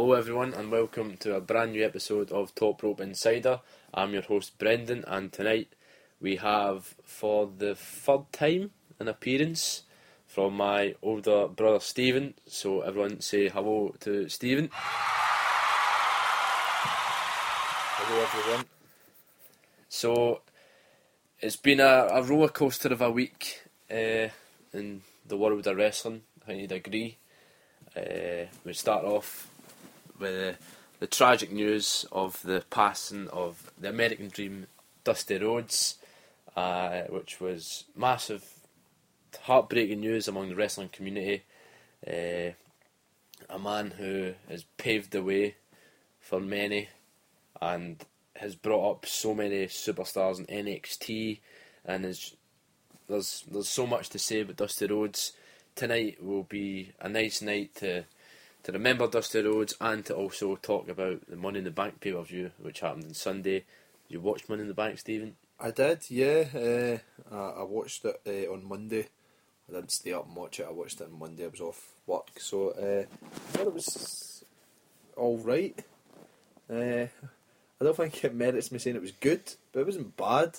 Hello, everyone, and welcome to a brand new episode of Top Rope Insider. I'm your host, Brendan, and tonight we have, for the third time, an appearance from my older brother Stephen. So, everyone say hello to Stephen. Hello everyone. So, it's been a, a roller coaster of a week uh, in the world of wrestling, I think you'd agree. Uh, we start off with the, the tragic news of the passing of the American Dream, Dusty Rhodes, uh, which was massive, heartbreaking news among the wrestling community. Uh, a man who has paved the way for many and has brought up so many superstars in NXT, and is there's there's so much to say about Dusty Rhodes. Tonight will be a nice night to to remember Dusty Rhodes and to also talk about the Money in the Bank pay per view, which happened on Sunday. You watched Money in the Bank, Stephen? I did, yeah. Uh, I, I watched it uh, on Monday. I didn't stay up and watch it. I watched it on Monday. I was off work, so uh, I thought it was all right. Uh, I don't think it merits me saying it was good, but it wasn't bad.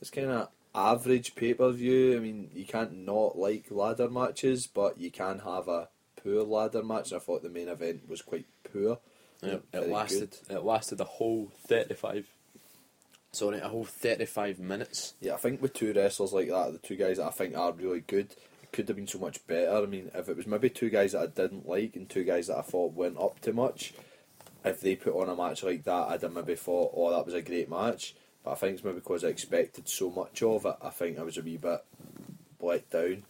It's kind of average pay per view. I mean, you can't not like ladder matches, but you can have a poor ladder match. I thought the main event was quite poor. It, it lasted good. it lasted a whole thirty five. Sorry, a whole thirty five minutes. Yeah, I think with two wrestlers like that, the two guys that I think are really good, it could have been so much better. I mean, if it was maybe two guys that I didn't like and two guys that I thought went up too much, if they put on a match like that, I'd have maybe thought, oh, that was a great match. But I think it's maybe because I expected so much of it, I think I was a wee bit let down.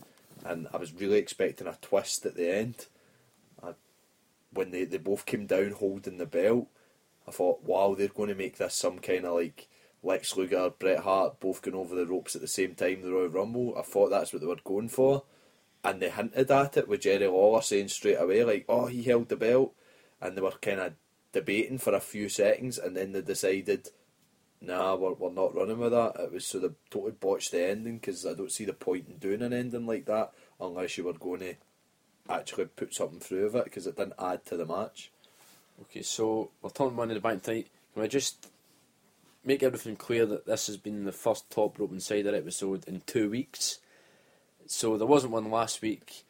And I was really expecting a twist at the end. I, when they, they both came down holding the belt, I thought, wow, they're going to make this some kind of like Lex Luger, Bret Hart both going over the ropes at the same time, the Royal Rumble. I thought that's what they were going for. And they hinted at it with Jerry Lawler saying straight away, like, oh, he held the belt. And they were kind of debating for a few seconds, and then they decided, nah, we're, we're not running with that. It was so they totally botched the ending because I don't see the point in doing an ending like that unless you were going to actually put something through of it because it didn't add to the match. Okay, so we're talking Money in the Bank tonight. Can I just make everything clear that this has been the first Top Rope Insider episode in two weeks? So there wasn't one last week.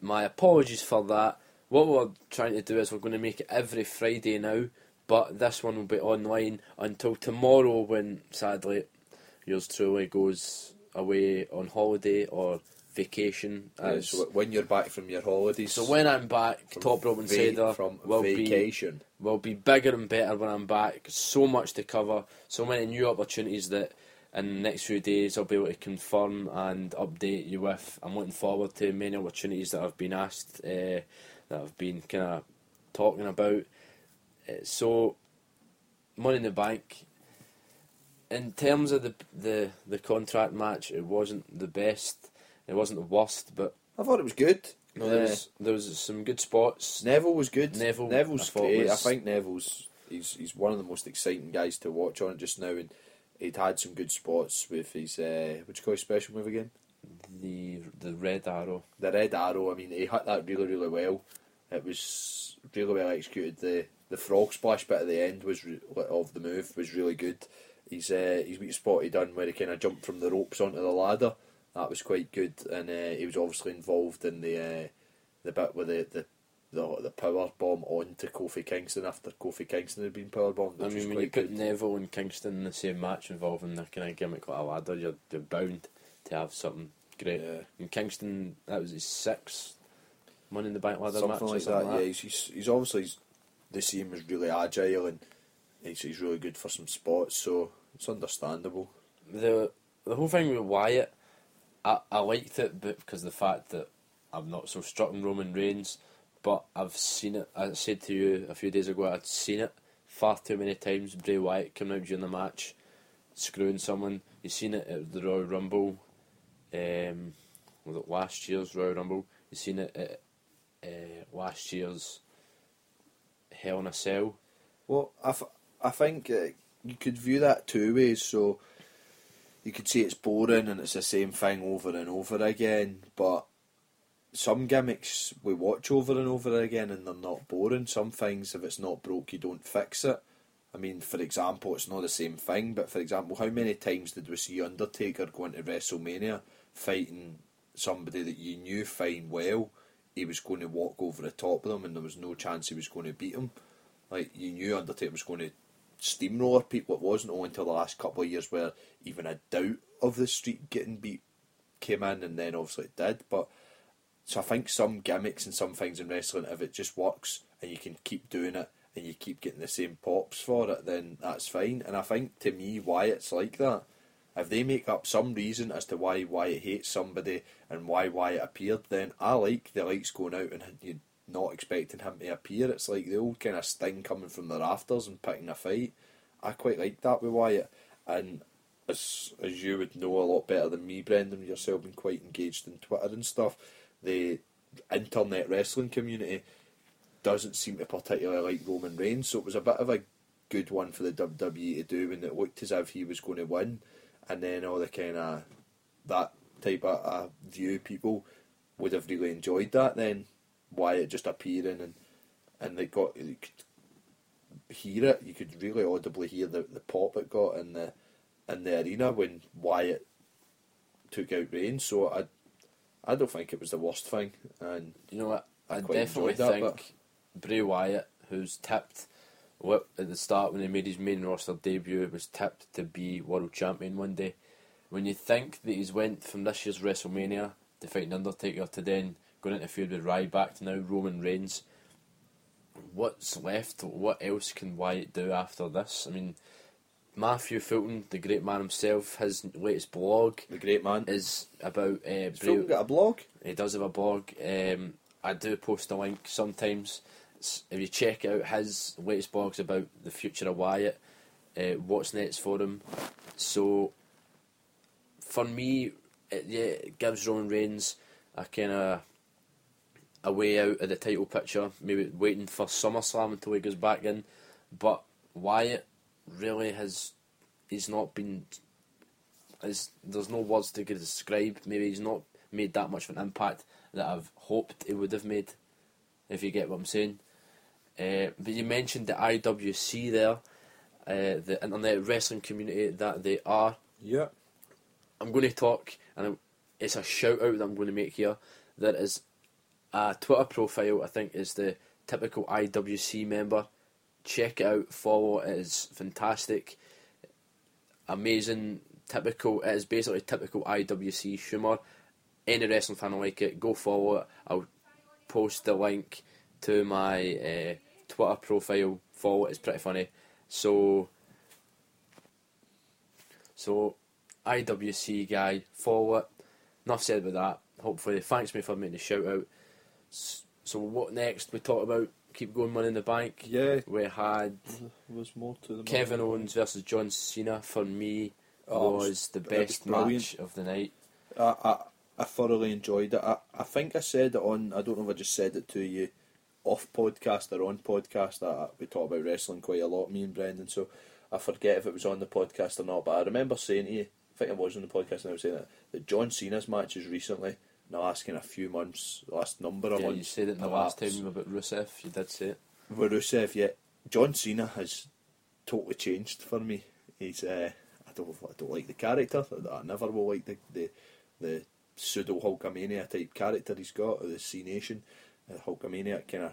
My apologies for that. What we're trying to do is we're going to make it every Friday now, but this one will be online until tomorrow when, sadly, yours truly goes away on holiday or vacation. Yeah, so when you're back from your holidays, so when I'm back, Top Rope Insider from will be vacation. will be bigger and better when I'm back. So much to cover, so many new opportunities that in the next few days I'll be able to confirm and update you with. I'm looking forward to many opportunities that I've been asked, uh, that I've been kind of talking about. So, Money in the Bank. In terms of the the the contract match, it wasn't the best. It wasn't the worst, but I thought it was good. no, there Uh, was there was some good spots. Neville was good. Neville, Neville's I great. I think Neville's he's he's one of the most exciting guys to watch on it just now, and he'd had some good spots with his uh, what do you call his special move again? The the red arrow. The red arrow. I mean, he hit that really really well. It was really well executed. The the frog splash bit at the end was re- of the move was really good. He's uh, his wee spot he done where he kind of jumped from the ropes onto the ladder. That was quite good, and uh, he was obviously involved in the uh, the bit with the, the the the power bomb onto Kofi Kingston after Kofi Kingston had been power bombed. I mean, when you put good. Neville and Kingston in the same match involving the kind of gimmick like a ladder, you're, you're bound to have something great. Yeah. And Kingston, that was his sixth Money in the Bank ladder something match. like something that. Yeah, he's, he's he's obviously he's, they see him as really agile and he's, he's really good for some spots, so it's understandable. the the whole thing with Wyatt, I, I liked it because the fact that I'm not so struck in Roman Reigns, but I've seen it. I said to you a few days ago, I'd seen it far too many times. Bray Wyatt coming out during the match, screwing someone. You've seen it at the Royal Rumble. Um, was it last year's Royal Rumble? You've seen it at uh, last year's Hell in a Cell. Well, I, f- I think uh, you could view that two ways. So you could say it's boring and it's the same thing over and over again, but some gimmicks we watch over and over again and they're not boring. Some things, if it's not broke, you don't fix it. I mean, for example, it's not the same thing, but for example, how many times did we see Undertaker going to WrestleMania fighting somebody that you knew fine well he was going to walk over the top of them and there was no chance he was going to beat him? Like, you knew Undertaker was going to steamroller people. It wasn't only until the last couple of years where even a doubt of the streak getting beat came in, and then obviously it did. But so I think some gimmicks and some things in wrestling, if it just works and you can keep doing it and you keep getting the same pops for it, then that's fine. And I think to me, why it's like that. If they make up some reason as to why Wyatt hates somebody and why Wyatt appeared, then I like the lights going out and you not expecting him to appear. It's like the old kind of Sting coming from the rafters and picking a fight. I quite like that with Wyatt. And as as you would know a lot better than me, Brendan, yourself been quite engaged in Twitter and stuff, the internet wrestling community doesn't seem to particularly like Roman Reigns, so it was a bit of a good one for the WWE to do when it looked as if he was going to win, and then all the kind of that type of uh, view people would have really enjoyed that then Wyatt just appearing and and they got you could hear it. You could really audibly hear the, the pop it got in the in the arena when Wyatt took out Reigns. So I I don't think it was the worst thing. And You know what? I I, definitely that, think Bray Wyatt, who's tipped what at the start when he made his main roster debut, it was tipped to be world champion one day. When you think that he's went from this year's WrestleMania to fighting Undertaker to then going into feud with Ryback to now Roman Reigns, what's left? What else can Wyatt do after this? I mean, Matthew Fulton, the great man himself, his latest blog the great man. is about uh. Fulton got a blog? He does have a blog. Um, I do post a link sometimes. If you check out his latest blogs about the future of Wyatt, uh, what's next for him. So, for me, it, yeah, it gives Roman Reigns a kind of a way out of the title picture. Maybe waiting for SummerSlam until he goes back in. But Wyatt really has. He's not been. Is, there's no words to describe. Maybe he's not made that much of an impact that I've hoped he would have made, if you get what I'm saying. Uh, but you mentioned the IWC there, uh, the internet wrestling community that they are. Yeah. I'm going to talk, and it's a shout out that I'm going to make here. There is a Twitter profile, I think, is the typical IWC member. Check it out, follow it, it is fantastic, amazing, typical. It is basically typical IWC humour. Any wrestling fan will like it, go follow it. I'll post the link to my uh, Twitter profile, follow it, it's pretty funny. So, so IWC guy, follow it. Enough said with that. Hopefully, thanks me for making the shout out. So, what next? We talked about keep going money in the bank. Yeah. We had was more to the Kevin Owens versus John Cena. For me, Oh, was, was- the best match of the night. I, I, I thoroughly enjoyed it. I, I think I said it on, I don't know if I just said it to you off podcast or on podcast. I, we talk about wrestling quite a lot, me and Brendan, so I forget if it was on the podcast or not. But I remember saying to you, I think it was on the podcast, and I was saying that, that John Cena's matches recently, in the last kind of few months, last number of Yeah, months, you said it in the last time about Rusev. You did say it. with Rusev, yeah, John Cena has totally changed for me. He's uh, I don't I don't like the character. I never will like the the, the pseudo Hulkamania type character he's got, or the C Nation, uh, Hulkamania kind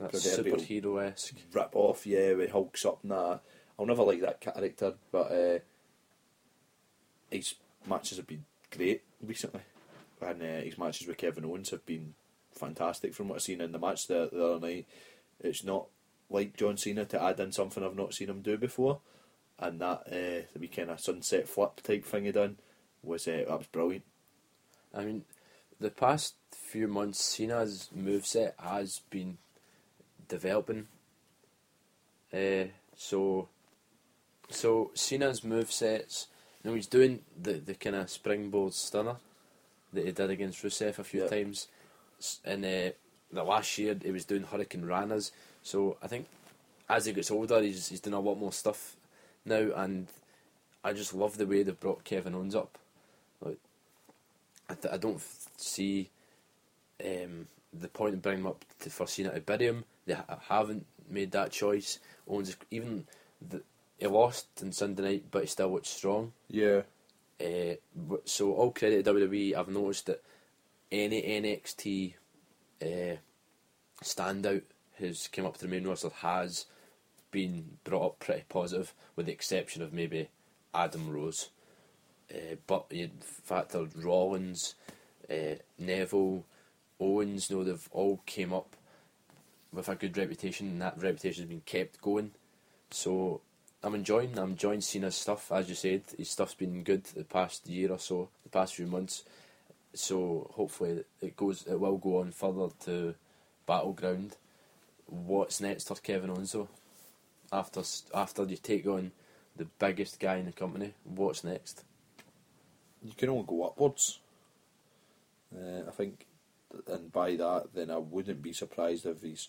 of superhero esque. rip off, yeah, with Hulk's up and that. I'll never like that character, but uh, his matches have been great recently, and uh, his matches with Kevin Owens have been fantastic from what I've seen in the match the, the other night. It's not like John Cena to add in something I've not seen him do before, and that uh, the kind of sunset flip type thing he done was uh, that was brilliant. I mean, the past few months, Cena's moveset has been developing. Uh, so, so Cena's movesets. You know, he's doing the, the kind of springboard stunner that he did against Rusev a few Yeah. times. And uh, the last year, he was doing Hurricanranas. So I think as he gets older, he's he's doing a lot more stuff now, and I just love the way they brought Kevin Owens up. Like, I, th- I don't f- see um, the point of bringing him up to for Cena to bury him, they ha- haven't made that choice. Owens, even the, he lost on Sunday night, but he still looked strong. Yeah. Uh, so all credit to WWE. I've noticed that any NXT uh, standout who's come up to the main roster has been brought up pretty positive, with the exception of maybe Adam Rose. Uh, but you factor Rollins, uh, Neville, Owens. You know they've all came up with a good reputation, and that reputation has been kept going. So I'm enjoying. I'm enjoying Cena's stuff. As you said, his stuff's been good the past year or so, the past few months. So hopefully it goes. It will go on further to battleground. What's next for Kevin though? After after you take on the biggest guy in the company, what's next? You can only go upwards. Uh, I think, and by that, then I wouldn't be surprised if he's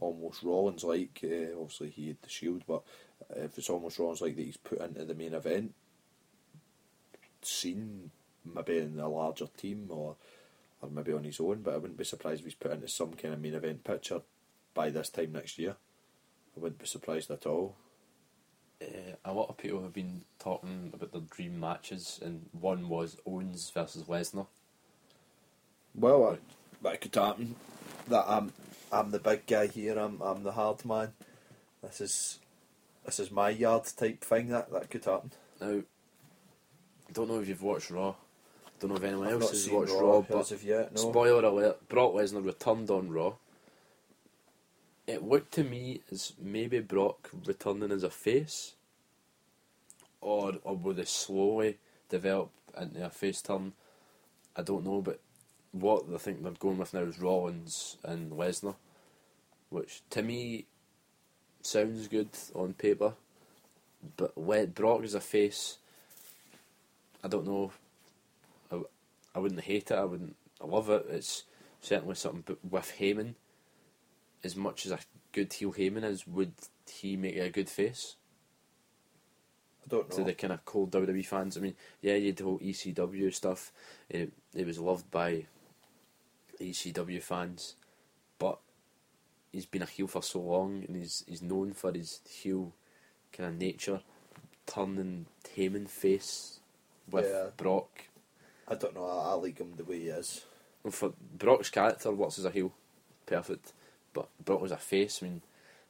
almost Rollins like. Uh, obviously, he had the shield, but if it's almost Rollins like that, he's put into the main event, seen maybe in a larger team or or maybe on his own. But I wouldn't be surprised if he's put into some kind of main event picture by this time next year. I wouldn't be surprised at all. Uh, a lot of people have been talking about their dream matches, and one was Owens versus Lesnar. Well, I, that could happen. That I'm, I'm the big guy here. I'm, I'm the hard man. This is, this is my yard type thing. That that could happen. Now, I don't know if you've watched Raw. Don't know if anyone I've else has watched Raw Raw, but yet. No. spoiler alert: Brock Lesnar returned on Raw. It looked to me as maybe Brock returning as a face, or or will they slowly develop into a face turn? I don't know, but what I think they're going with now is Rollins and Lesnar, which to me sounds good on paper, but when Brock as a face, I don't know. I, I wouldn't hate it. I wouldn't. I love it. It's certainly something. But with Heyman, as much as a good heel Heyman is, would he make a good face I don't know. to the kind of cold WWE fans? I mean, yeah, you had the whole ECW stuff. It, it was loved by ECW fans, but he's been a heel for so long, and he's he's known for his heel kind of nature. Turning Heyman face with Yeah. Brock I don't know. I, I like him the way he is. Well, for Brock's character works as a heel, perfect. But Brock was a face. I mean,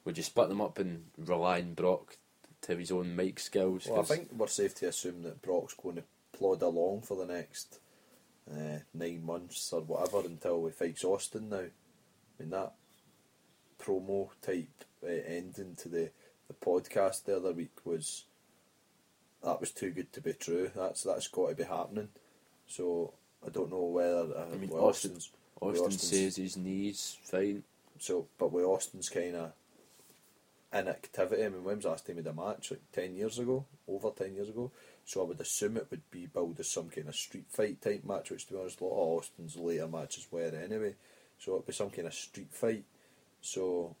would you split them up and rely on Brock to his own mic skills? Well, I think we're safe to assume that Brock's going to plod along for the next uh, nine months or whatever until he fights Austin. Now, I mean that promo type uh, ending to the, the podcast the other week was that was too good to be true. That's that's got to be happening. So I don't know whether uh, I mean, Austin- Austin's Austin Austin's- says his knees fine. So, but with Austin's kind of inactivity, I mean, when was the last time he had a match? Like 10 years ago? Over 10 years ago? So I would assume it would be billed as some kind of street fight type match, which to be honest, a lot of Austin's later matches were anyway. So it'd be some kind of street fight. So,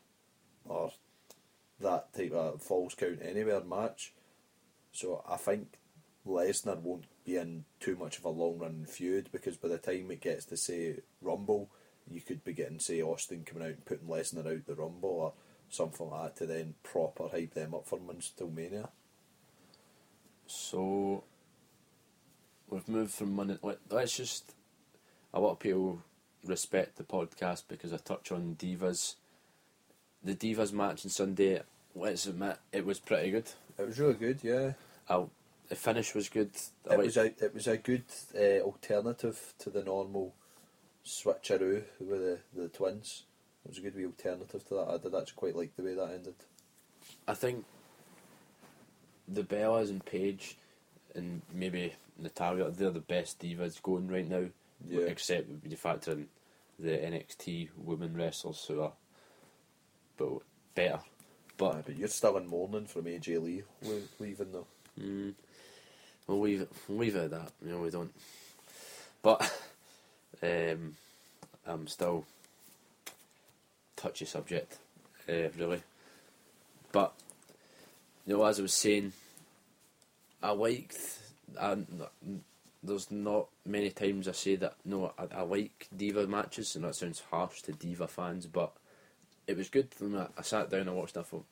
or that type of falls count anywhere match. So I think Lesnar won't be in too much of a long run feud because by the time it gets to say Rumble, you could be getting say Austin coming out and putting Lesnar out the Rumble or something like that to then proper hype them up for months till Mania. So we've moved from Monday. let- Let's just. A lot of people respect the podcast because I touch on divas. The divas match on Sunday. Let's admit it was pretty good. It was really good, yeah. I, the finish was good. I It was a it was a good uh, alternative to the normal switcheroo with the, the twins. It was a good wee alternative to that. I did actually quite like the way that ended. I think the Bellas and Paige and maybe Natalya, they're the best divas going right now. Yeah. Except when you factor in the NXT women wrestlers who are but better. But but you're still in mourning from AJ Lee le- leaving though. mm, we'll leave it we'll leave it at that. You know, we don't but um, I'm still touchy subject, uh, really. But you know, as I was saying, I liked. I, there's not many times I say that. No, I, I like diva matches, and that sounds harsh to diva fans, but it was good. When I, I sat down and watched. it, I thought,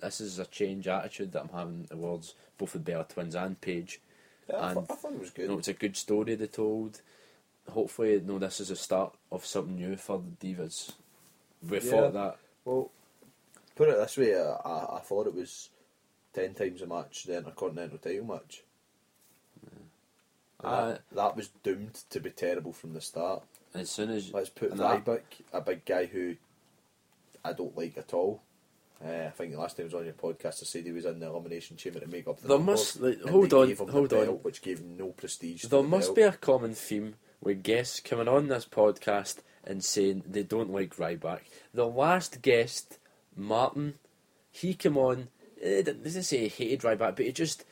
this is a change attitude that I'm having towards both the Bella Twins and Paige. Yeah, I, And, thought, I thought it was good. You know, it's a good story they told. Hopefully, you know, this is a start of something new for the divas. We Yeah. thought that Well, put it this way, I, I, I thought it was ten times a match the Intercontinental title match. And Uh, that, that was doomed to be terrible from the start. as soon as Let's put Ryback, a big guy who I don't like at all. Uh, I think the last time he was on your podcast, I said he was in the elimination chamber to make up the There must- like, hold on, hold on. belt, which gave him no prestige. There the must belt. be a common theme with guests coming on this podcast and saying they don't like Ryback. The last guest, Martin, he came on. He didn't, doesn't say he hated Ryback, but he just.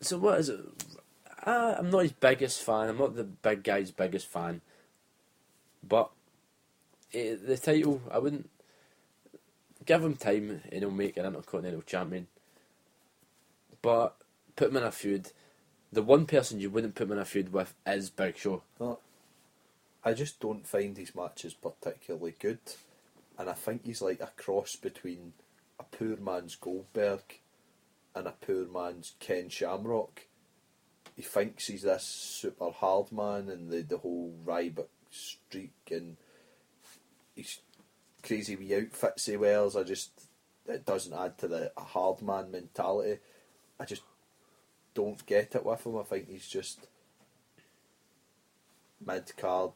So what is it? I, I'm not his biggest fan. I'm not the big guy's biggest fan. But eh, the title, I wouldn't give him time, and he'll make an intercontinental champion. But put him in a feud. The one person you wouldn't put him in a feud with is Big Show. No, I just don't find his matches particularly good, and I think he's like a cross between a poor man's Goldberg and a poor man's Ken Shamrock. He thinks he's this super hard man, and the the whole Ryback streak and he's crazy wee outfits he wears. I just it doesn't add to the hard man mentality. I just don't get it with him. I think he's just mid card,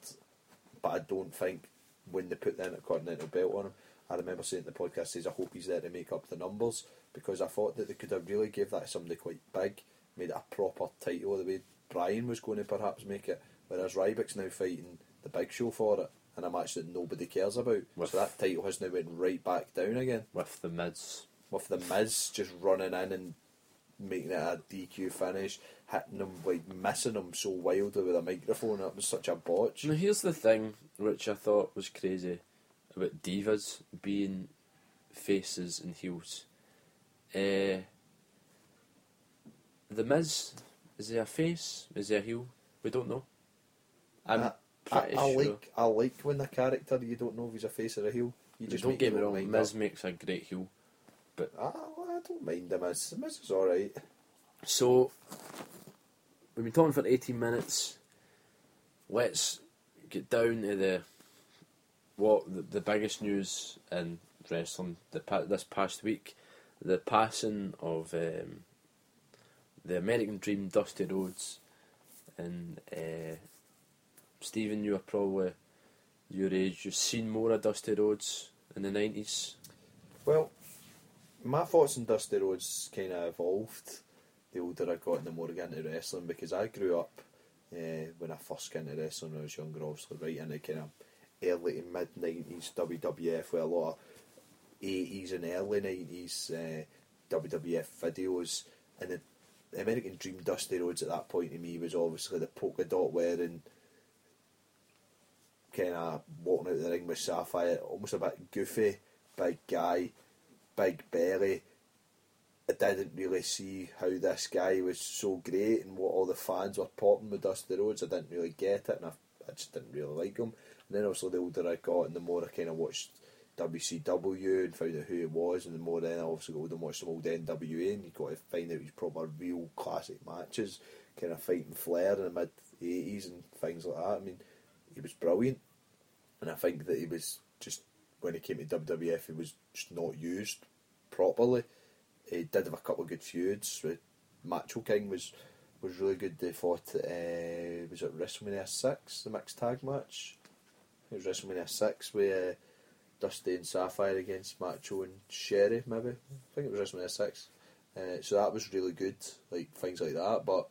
but I don't think when they put the Intercontinental belt on him. I remember saying in the podcast, says I hope he's there to make up the numbers because I thought that they could have really gave that to somebody quite big, made it a proper title the way Bryan was going to perhaps make it, whereas Ryback's now fighting the Big Show for it in a match that nobody cares about. With- so that title has now went right back down again with the mids. with the Miz just running in and making it a DQ finish, hitting him like missing him so wildly with a microphone. That was such a botch. Now here's the thing, which I thought was crazy about divas being faces and heels. Uh, the Miz is he a face? Is he a heel? We don't know. I'm I, I, pretty I sure. like I like when the character you don't know if he's a face or a heel. You just don't get me wrong. Miz up. makes a great heel. But ah, I don't mind the Miz. The Miz is all right. So we've been talking for eighteen minutes. Let's get down to the what the, the biggest news in wrestling the pa- this past week: the passing of um, the American Dream, Dusty Rhodes, and uh, Stephen. You are probably your age. You've seen more of Dusty Rhodes in the nineties. Well, my thoughts on Dusty Rhodes kind of evolved the older I got and the more I got into wrestling because I grew up uh, when I first got into wrestling when I was younger, obviously, right in the kind of early to mid 90s WWF with a lot of 80s and early 90s uh, WWF videos. And the American Dream Dusty Rhodes at that point to me was obviously the polka dot wearing, kind of walking out the ring with Sapphire, almost a bit goofy, big guy, big belly. I didn't really see how this guy was so great and what all the fans were popping with Dusty Rhodes. I didn't really get it, and I, I just didn't really like him. And then also the older I got, and the more I kind of watched WCW and found out who he was, and the more then I obviously older and watched some old NWA, and you got to find out his proper real classic matches, kind of fighting Flair in the mid eighties and things like that. I mean, he was brilliant, and I think that he was just when he came to WWF, he was just not used properly. He did have a couple of good feuds. Macho King was was really good. They fought uh, was it WrestleMania six, the mixed tag match. It was WrestleMania six with uh, Dusty and Sapphire against Macho and Sherry, maybe. I think it was WrestleMania six. Uh, so that was really good, like things like that. But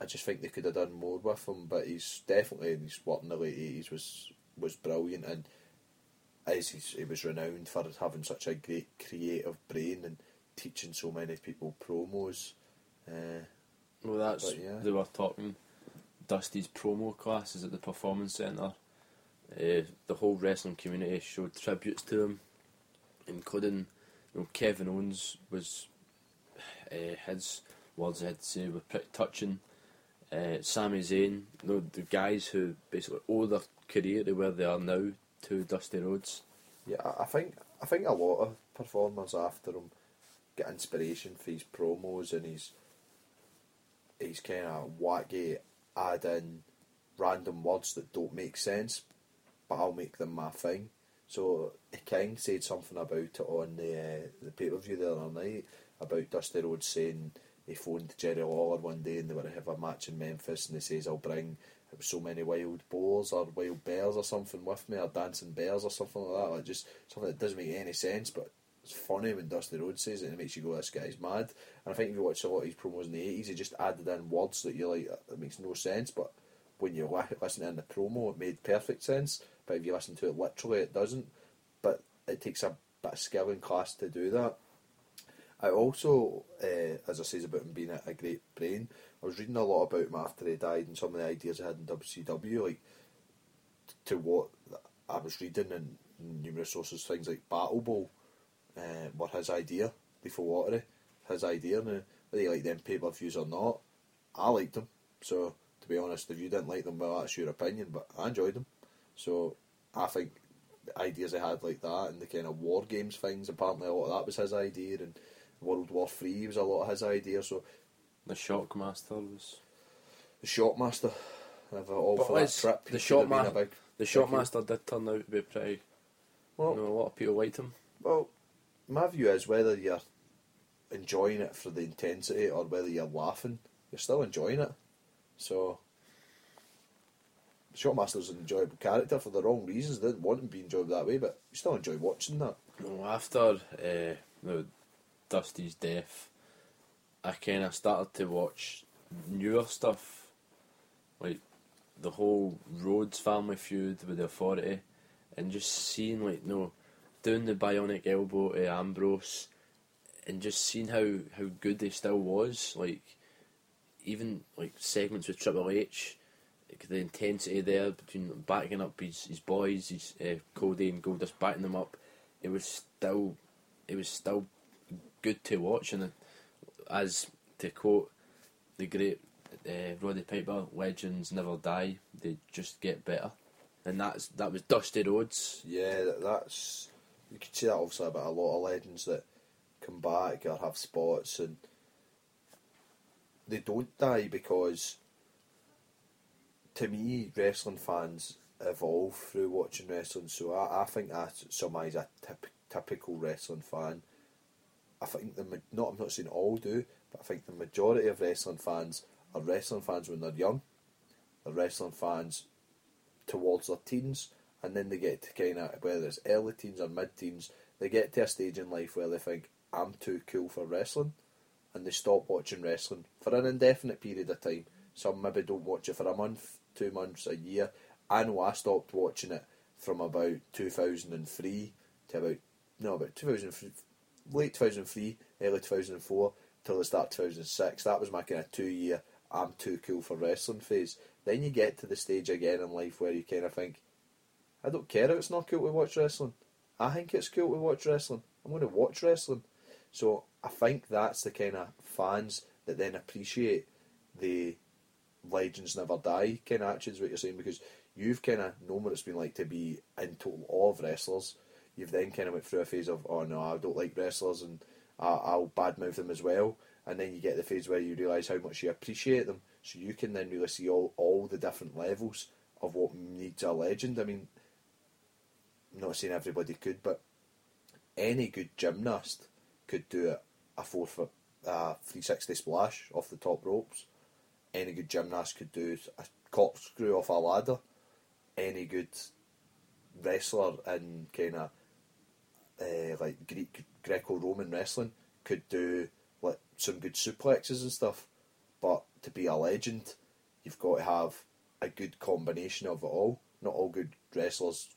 I just think they could have done more with him. But he's definitely in his what in the late eighties was was brilliant and as he's, he was renowned for having such a great creative brain and teaching so many people promos. Uh, Well, that's But, yeah. they were talking. Dusty's promo classes at the performance centre. Uh, the whole wrestling community showed tributes to him, including you know, Kevin Owens was uh, his words they had to say were pretty touching. Uh, Sami Zayn, you know, the guys who basically owe their career to where they are now to Dusty Rhodes. Yeah, I- think I think a lot of performers after him get inspiration for his promos and his his kind of wacky add in random words that don't make sense, but I'll make them my thing. So King said something about it on the uh, the pay per view the other night about Dusty Rhodes saying he phoned Jerry Lawler one day and they were to have a match in Memphis and he says I'll bring so many wild boars or wild bears or something with me or dancing bears or something like that. Like just something that doesn't make any sense but it's funny when Dusty Rhodes says it and it makes you go, This guy's mad. And I think if you watch a lot of his promos in the eighties he just added in words that you're like that makes no sense but when you listen to in the promo it made perfect sense. But if you listen to it literally it doesn't. But it takes a bit of skill and class to do that. I also, uh, as I says about him being a, a great brain, I was reading a lot about him after he died and some of the ideas he had in WCW, like to what I was reading in numerous sources, things like Battle Bowl uh, were his idea, Lethal Lottery, his idea. Now, whether you like them pay per views or not, I liked them. So, to be honest, if you didn't like them, well, that's your opinion, but I enjoyed them. So, I think the ideas he had like that and the kind of war games things, apparently a lot of that was his idea, and World War Three was a lot of his idea. So, The Shockmaster was the Shockmaster, have all But for that trip. the he could have been Shockma- a big- the. Shockmaster did turn out to be pretty. Well, you know, a lot of people liked him. Well, my view is whether you're enjoying it for the intensity or whether you're laughing, you're still enjoying it. So, Shockmaster's an enjoyable character for the wrong reasons. They didn't want him to be enjoyable that way, but you still enjoy watching that. Well, after uh, Dusty's death, I kind of started to watch newer stuff, like the whole Rhodes family feud with the Authority, and just seeing like you know, doing the bionic elbow to Ambrose, and just seeing how how good they still was. Like even like segments with Triple H, like the intensity there between backing up his, his boys, his uh, Cody and Goldust backing them up. It was still, it was still good to watch, and as to quote the great uh, Roddy Piper, legends never die; they just get better, and that's that was Dusty Rhodes. Yeah, that, that's you could see that obviously about a lot of legends that come back or have spots and they don't die because to me wrestling fans evolve through watching wrestling. So I, I think I summarise a typ- typical wrestling fan I think the not I'm not saying all do but I think the majority of wrestling fans are wrestling fans when they're young they're wrestling fans towards their teens, and then they get to kind of whether it's early teens or mid teens, they get to a stage in life where they think I'm too cool for wrestling, and they stop watching wrestling for an indefinite period of time. Some maybe don't watch it for a month, two months, a year. I know I stopped watching it from about 2003 to about no about 2003, late 2003, early 2004 till the start 2006. That was my kind of two year I'm too cool for wrestling phase. Then you get to the stage again in life where you kind of think, I don't care if it's not cool to watch wrestling. I think it's cool to watch wrestling. I'm going to watch wrestling. So I think that's the kind of fans that then appreciate the legends never die kind of attitudes what you're saying because you've kind of known what it's been like to be in total awe of wrestlers. You've then kind of went through a phase of oh no I don't like wrestlers and I, I'll badmouth them as well, and then you get the phase where you realise how much you appreciate them. So you can then really see all all the different levels of what needs a legend. I mean, I'm not saying everybody could, but any good gymnast could do a, a four foot uh, 360 splash off the top ropes. Any good gymnast could do a corkscrew off a ladder. Any good wrestler in kind of uh, like Greek Greco-Roman wrestling could do like some good suplexes and stuff. But to be a legend, you've got to have a good combination of it all. Not all good wrestlers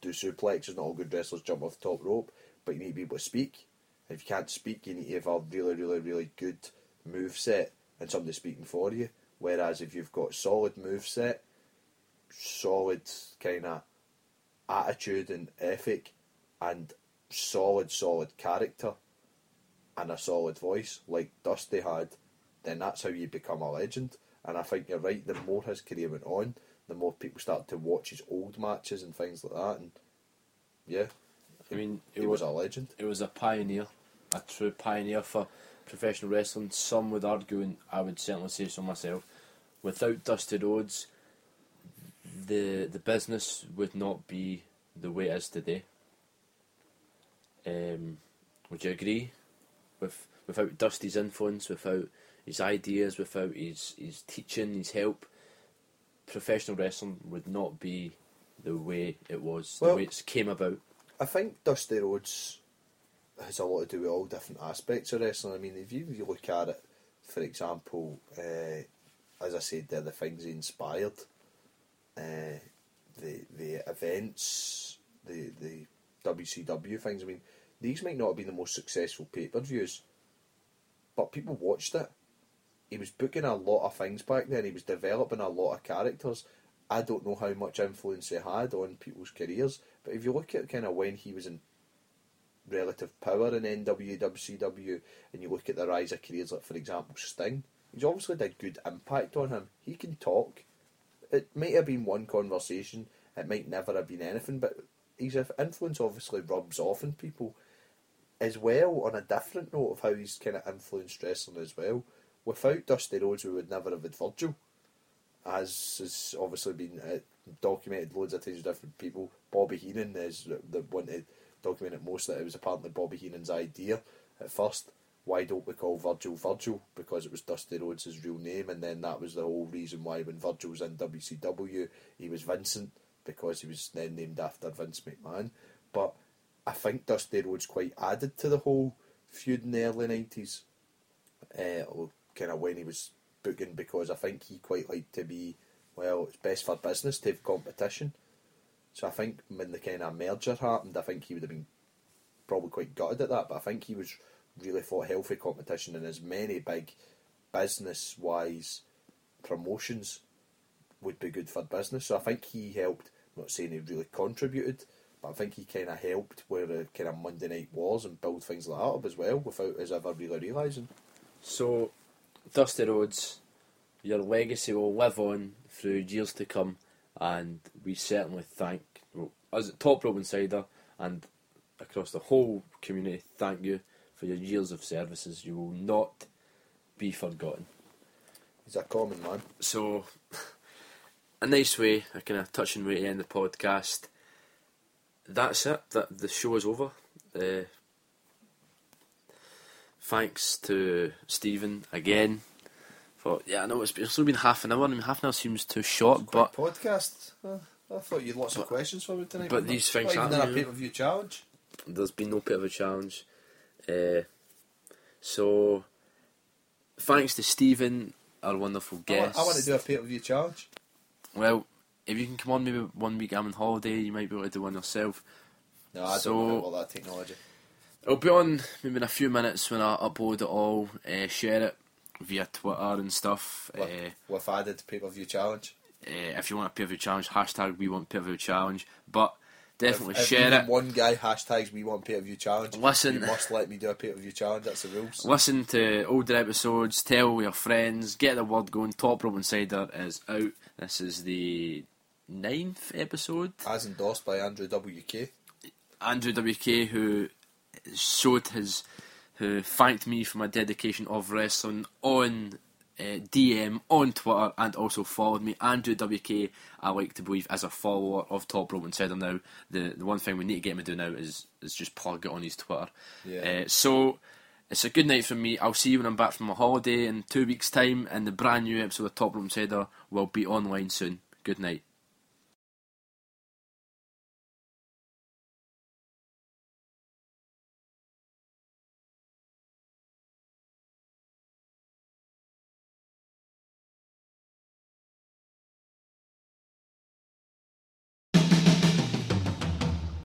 do suplexes, not all good wrestlers jump off the top rope, but you need to be able to speak. If you can't speak, you need to have a really, really, really good move set and somebody speaking for you. Whereas if you've got solid move set, solid kind of attitude and ethic, and solid, solid character, and a solid voice like Dusty had, then that's how you become a legend. And I think you're right. The more his career went on, the more people started to watch his old matches and things like that. And yeah, I mean, he it was was a legend. it was a pioneer, a true pioneer for professional wrestling. Some would argue, and I would certainly say so myself. Without Dusty Rhodes, the the business would not be the way it is today. Um, would you agree? With without Dusty's influence, without his ideas, without his his teaching, his help, professional wrestling would not be the way it was, Well- the way it came about. I think Dusty Rhodes has a lot to do with all different aspects of wrestling. I mean, if you, if you look at it, for example, uh, as I said, there the things he inspired, uh, the the events, WCW things. I mean, these might not have been the most successful pay per views, but people watched it. He was booking a lot of things back then. He was developing a lot of characters. I don't know how much influence he had on people's careers, but if you look at kind of when he was in relative power in NWA, WCW, and you look at the rise of careers like, for example, Sting, he's obviously had a good impact on him. He can talk. It might have been one conversation, it might never have been anything, but his influence obviously rubs off on people. As well, on a different note of how he's kind of influenced wrestling as well, without Dusty Rhodes, we would never have had Virgil as has obviously been uh, documented loads of times with different people. Bobby Heenan is the- one to document it most that it was apparently Bobby Heenan's idea at first. Why don't we call Virgil Virgil? Because it was Dusty Rhodes' real name, and then that was the whole reason why when Virgil was in WCW, he was Vincent because he was then named after Vince McMahon. But I think Dusty Rhodes quite added to the whole feud in the early nineties uh, kind of when he was booking because I think he quite liked to be well. It's best for business to have competition. So I think when the kind of merger happened, I think he would have been probably quite gutted at that. But I think he was really for healthy competition and as many big business wise promotions would be good for business. So I think he helped. Not saying he really contributed, but I think he kind of helped where the kind of Monday Night Wars and build things like that up as well without us ever really realising. So, Dusty Rhodes, your legacy will live on through years to come, and we certainly thank, well, as a Top Rope Insider and across the whole community, thank you for your years of services. You will not be forgotten. He's a common man. So, a nice way, a kind of touching way to end the podcast. That's it. That the show is over. Uh, thanks to Stephen again for yeah. I know it's, been- it's only been half an hour. I mean, half an hour seems too short, but podcast. Uh, I thought you had lots But- of questions for me tonight. but these things not even happen, in a pay per view challenge. there's been no bit of a challenge. Uh, so, thanks to Stephen, our wonderful I guest. I want to do a pay per view challenge. Well, if you can come on maybe one week I'm on holiday, you might be able to do one yourself. No, I So- don't know about that technology. It'll be on maybe in a few minutes when I upload it all, uh, share it via Twitter and stuff. Uh, With, with added pay per view challenge. uh, if you want a pay per view challenge, hashtag we want pay per view challenge. But definitely if, if share even it. One guy hashtags we want pay per view challenge. Listen- you must let me do a pay per view challenge. That's the rules. Listen to older episodes, tell your friends, get the word going. Top Rope Insider is out. This is the ninth episode. As endorsed by Andrew WK. Andrew WK, who showed his, who thanked me for my dedication of wrestling on uh, DM, on Twitter, and also followed me. Andrew WK, I like to believe, as a follower of Top Rope Insider now. The the one thing we need to get him to do now is is just plug it on his Twitter. Yeah. Uh, so. It's a good night from me. I'll see you when I'm back from my holiday in two weeks' time, and the brand new episode of Top Rope Insider will be online soon. Good night.